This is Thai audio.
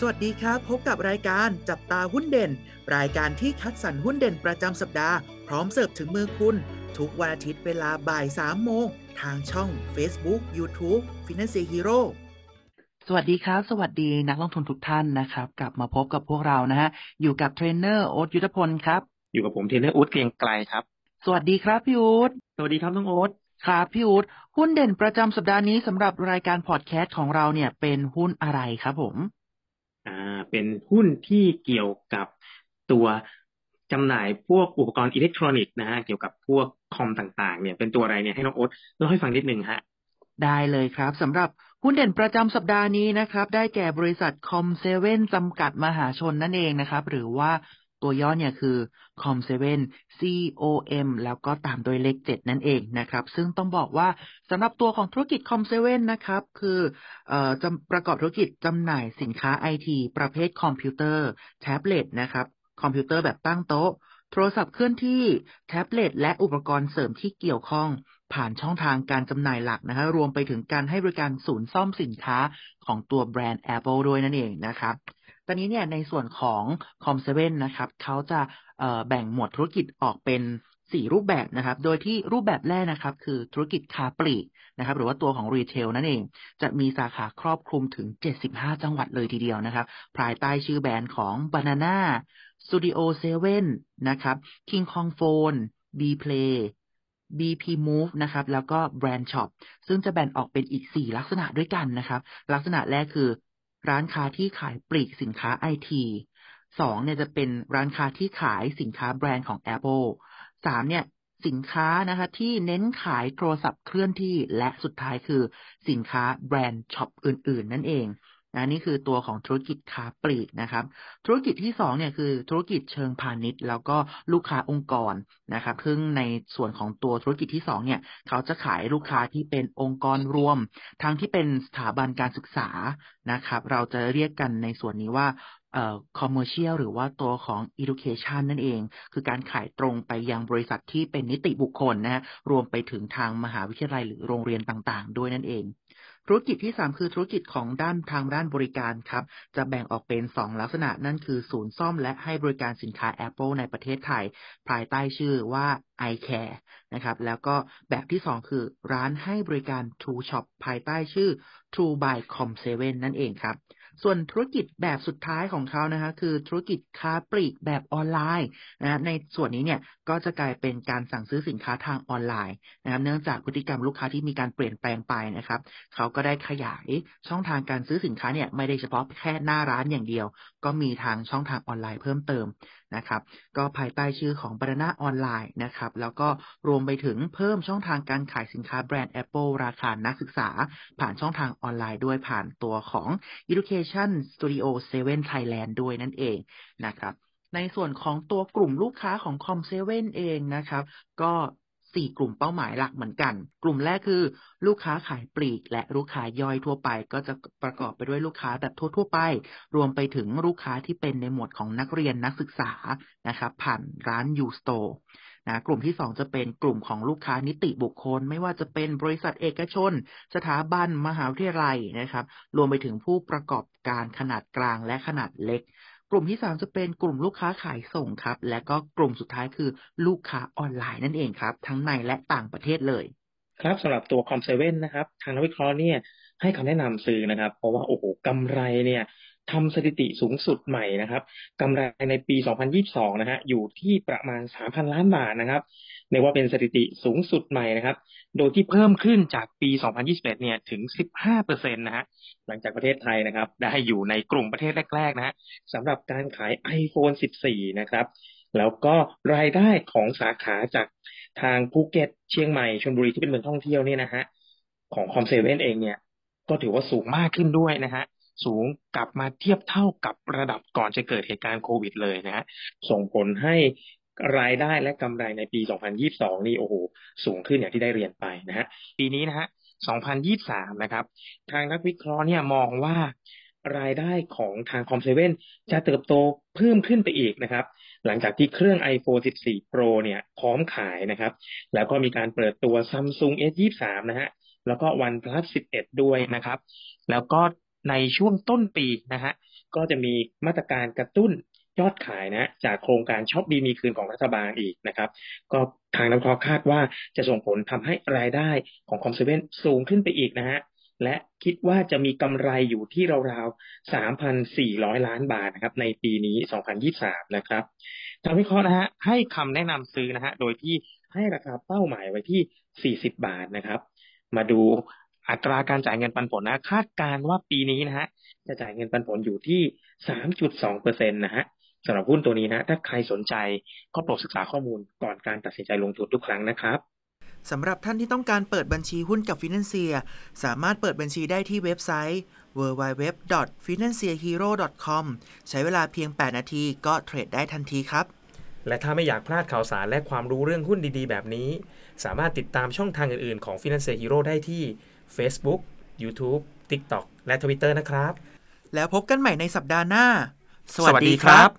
สวัสดีครับ พบกับรายการจับตาหุ้นเด่น รายการที่คัดสรรหุ้นเด่นประจำสัปดาห์ พร้อมเสิร์ฟถึงมือคุณ ทุกวันอาทิตย์เวลาบ่าย3โมง ทางช่อง Facebook YouTube Finance Hero สวัสดีครับ สวัสดีนักลงทุนทุกท่านนะครับ กลับมาพบกับพวกเรานะฮะ อยู่กับเทรนเนอร์โอ๊ตยุทธพลครับ อยู่กับผมเทรนเนอร์อู๊ดเกรียงไกรครับ สวัสดีครับพี่อู๊ดสวัสดีครับน้องโอ๊ตครับพี่อู๊ดหุ้นเด่นประจำสัปดาห์นี้สำหรับรายการพอดแคสต์ของเราเนี่ยเป็นหุ้นอะไรครับผม อ่าเป็นหุ้นที่เกี่ยวกับตัวจำหน่ายพวกอุปกรณ์อิเล็กทรอนิกส์นะฮะเกี่ยวกับพวกคอมต่างๆ เนี่ยเป็นตัวอะไรเนี่ยให้น้องโอ๊ตเล่าให้ฟังนิดนึงฮะได้เลยครับสำหรับหุ้นเด่นประจำสัปดาห์นี้นะครับ ได้แก่บริษัท Com7 จำกัดมหาชนนั่นเองนะครับ หรือว่า ตัวย่อเนี่ยคือคอมเซเว่น COM แล้วก็ตามโดยเลขเจ็ดนั่นเองนะครับ ซึ่งต้องบอกว่าสำหรับตัวของธุรกิจ Com7 นะครับ คือออจะประกอบธุรกิจจำหน่ายสินค้าไอทีประเภทคอมพิวเตอร์ แท็บเล็ตนะครับ คอมพิวเตอร์แบบตั้งโต๊ะ โทรศัพท์เคลื่อนที่แท็บเล็ตและอุปกรณ์เสริมที่เกี่ยวข้องผ่านช่องทางการจำหน่ายหลักนะฮะรวมไปถึงการให้บริการศูนย์ซ่อมสินค้าของตัวแบรนด์ Apple ด้วยนั่นเองนะครับ ตอนนี้เนี่ยในส่วนของ Com7 นะครับเขาจะแบ่งหมวดธุรกิจออกเป็น4รูปแบบนะครับ โดยที่รูปแบบแรกนะครับ คือธุรกิจค้าปลีกนะครับ หรือว่าตัวของรีเทลนั่นเอง จะมีสาขาครอบคลุมถึง 75 จังหวัดเลยทีเดียวนะครับ ภายใต้ชื่อแบรนด์ของ Banana Studio 7นะครับ King Kong Phone B Play BP Move นะครับ แล้วก็ Brand Shop ซึ่งจะแบ่งออกเป็นอีก 4 ลักษณะด้วยกันนะครับ ลักษณะแรกคือ ร้านค้าที่ขายปลีกสินค้าไอทีสองเนี่ยจะเป็นร้านค้าที่ขายสินค้าแบรนด์ของ Apple สามเนี่ยสินค้านะคะที่เน้นขายโทรศัพท์เคลื่อนที่และสุดท้ายคือสินค้าแบรนด์ช็อปอื่น ๆ นั่นเอง นะนี่คือตัวของธุรกิจค้าปลีกนะครับ ธุรกิจที่สองเนี่ยคือธุรกิจเชิงพาณิชย์ แล้วก็ลูกค้าองค์กรนะครับซึ่งในส่วนของตัวธุรกิจที่สองเนี่ย เขาจะขายลูกค้าที่เป็นองค์กรรวม ทั้งที่เป็นสถาบันการศึกษานะครับ เราจะเรียกกันในส่วนนี้ว่าเอ่อ commercial หรือว่าตัวของ education นั่นเอง คือการขายตรงไปยังบริษัทที่เป็นนิติบุคคลนะฮะรวมไปถึงทางมหาวิทยาลัยหรือโรงเรียนต่างๆ ด้วยนั่นเอง ธุรกิจที่ 3 คือธุรกิจของด้านทางด้านบริการครับ จะแบ่งออกเป็น 2 ลักษณะนั่นคือ ศูนย์ซ่อมและให้บริการสินค้า Apple ในประเทศไทย ภายใต้ชื่อว่า iCare นะครับแล้วก็แบบที่ 2 คือร้านให้บริการ True Shop ภายใต้ชื่อ True by Com7 นั่นเองครับ ส่วนธุรกิจแบบสุดท้ายของเขานะคะคือธุรกิจค้าปลีกแบบออนไลน์นะในส่วนนี้เนี่ยก็จะกลายเป็นการสั่งซื้อสินค้าทางออนไลน์นะครับเนื่องจากพฤติกรรมลูกค้าที่มีการเปลี่ยนแปลงไปนะครับ เขาก็ได้ขยายช่องทางการซื้อสินค้าเนี่ยไม่ได้เฉพาะแค่หน้าร้านอย่างเดียว ก็มีทางช่องทางออนไลน์เพิ่มเติม นะครับ ก็ภายใต้ชื่อของบรรณาออนไลน์นะครับ แล้วก็รวมไปถึงเพิ่มช่องทางการขายสินค้าแบรนด์ Apple ราคานักศึกษา ผ่านช่องทางออนไลน์ด้วยผ่านตัวของ Education Studio 7 Thailand ด้วยนั่นเองนะครับในส่วนของตัวกลุ่มลูกค้าของ Com7 เองนะครับ ก็ สี่กลุ่มเป้าหมายหลักเหมือนกัน กลุ่มแรกคือ ลูกค้าขายปลีก และลูกค้าย่อยทั่วไป ก็จะประกอบไปด้วยลูกค้าแบบทั่ว ๆ ไป รวมไปถึงลูกค้าที่เป็นในหมวดของนักเรียนนักศึกษานะครับผ่านร้าน U Store นะกลุ่มที่ 2 จะเป็นกลุ่มของลูกค้านิติบุคคล ไม่ว่าจะเป็นบริษัทเอกชน สถาบันมหาวิทยาลัยนะครับ รวมไปถึงผู้ประกอบการขนาดกลางและขนาดเล็ก ลุ่มที่3จะเป็นกลุ่มลูกค้าขายส่งครับ และก็กลุ่มสุดท้ายคือลูกค้าออนไลน์นั่นเองครับ ทั้งในและต่างประเทศเลย ครับสำหรับตัวคอมเซเว่นะครับ ทางนักวิเคราะห์เนี่ยให้คำแนะนำซื้อนะครับ เพราะว่าโอ้โหกำไรเนี่ยทำสถิติสูงสุดใหม่นะครับกำไรในปี 2022 นะฮะอยู่ที่ประมาณ 3,000 ล้านบาทนะครับ เรียกว่าเป็นสถิติสูงสุดใหม่นะครับ โดยที่เพิ่มขึ้นจากปี 2021 เนี่ยถึง 15%นะฮะ หลังจากประเทศไทยนะครับ ได้อยู่ในกลุ่มประเทศแรก ๆ นะฮะสำหรับการขาย iPhone 14 นะครับ แล้วก็รายได้ของสาขาจากทางภูเก็ตเชียงใหม่ชลบุรีที่เป็นเมืองท่องเที่ยวเนี่ยนะฮะของ Com7 เองเนี่ยก็ถือว่าสูงมากขึ้นด้วยนะฮะสูงกลับมาเทียบเท่ากับระดับก่อนจะเกิดเหตุการณ์โควิดเลยนะฮะส่งผลให้ รายได้และกำไรในปี 2022 นี่โอ้โหสูงขึ้นอย่างที่ได้เรียนไปนะฮะปีนี้นะฮะ 2023 นะครับ ทางนักวิเคราะห์เนี่ยมองว่ารายได้ของทางคอมเซเว่นจะเติบโตเพิ่มขึ้นไปอีกนะครับ หลังจากที่เครื่อง iPhone 14 Pro เนี่ยพร้อมขายนะครับ แล้วก็มีการเปิดตัว Samsung S23 นะฮะแล้วก็ OnePlus 11 ด้วยนะครับ แล้วก็ในช่วงต้นปีนะฮะก็จะมีมาตรการกระตุ้น ยอดขายนะจากโครงการช็อปดีมีคืนของรัฐบาลอีกนะครับ ก็ทางนักวิเคราะห์คาดว่าจะส่งผลทำให้รายได้ของ Com7 สูงขึ้นไปอีกนะฮะและคิดว่าจะมีกำไรอยู่ที่ราวๆ 3,400 ล้านบาทนะครับ ในปีนี้ 2023 นะครับทางวิเคราะห์นะฮะให้คำแนะนำซื้อนะฮะ โดยที่ให้ราคาเป้าหมายไว้ที่ 40 บาทนะครับ มาดูอัตราการจ่ายเงินปันผลนะ คาดการณ์ว่าปีนี้นะฮะ จะจ่ายเงินปันผลอยู่ที่ 3.2เปอร์เซ็นต์นะฮะ สำหรับหุ้นตัวนี้นะ ถ้าใครสนใจก็โปรดศึกษาข้อมูลก่อนการตัดสินใจลงทุนทุกครั้งนะครับสำหรับท่านที่ต้องการเปิดบัญชีหุ้นกับ Financier สามารถเปิดบัญชีได้ที่เว็บไซต์ www.financierhero.com ใช้เวลาเพียง 8 นาทีก็เทรดได้ทันทีครับ และถ้าไม่อยากพลาดข่าวสารและความรู้เรื่องหุ้นดีๆ แบบนี้ สามารถติดตามช่องทางอื่นๆ ของ Financial Hero ได้ที่ Facebook, YouTube, TikTok และ Twitter นะครับ แล้วพบกันใหม่ในสัปดาห์หน้า สวัสดีครับ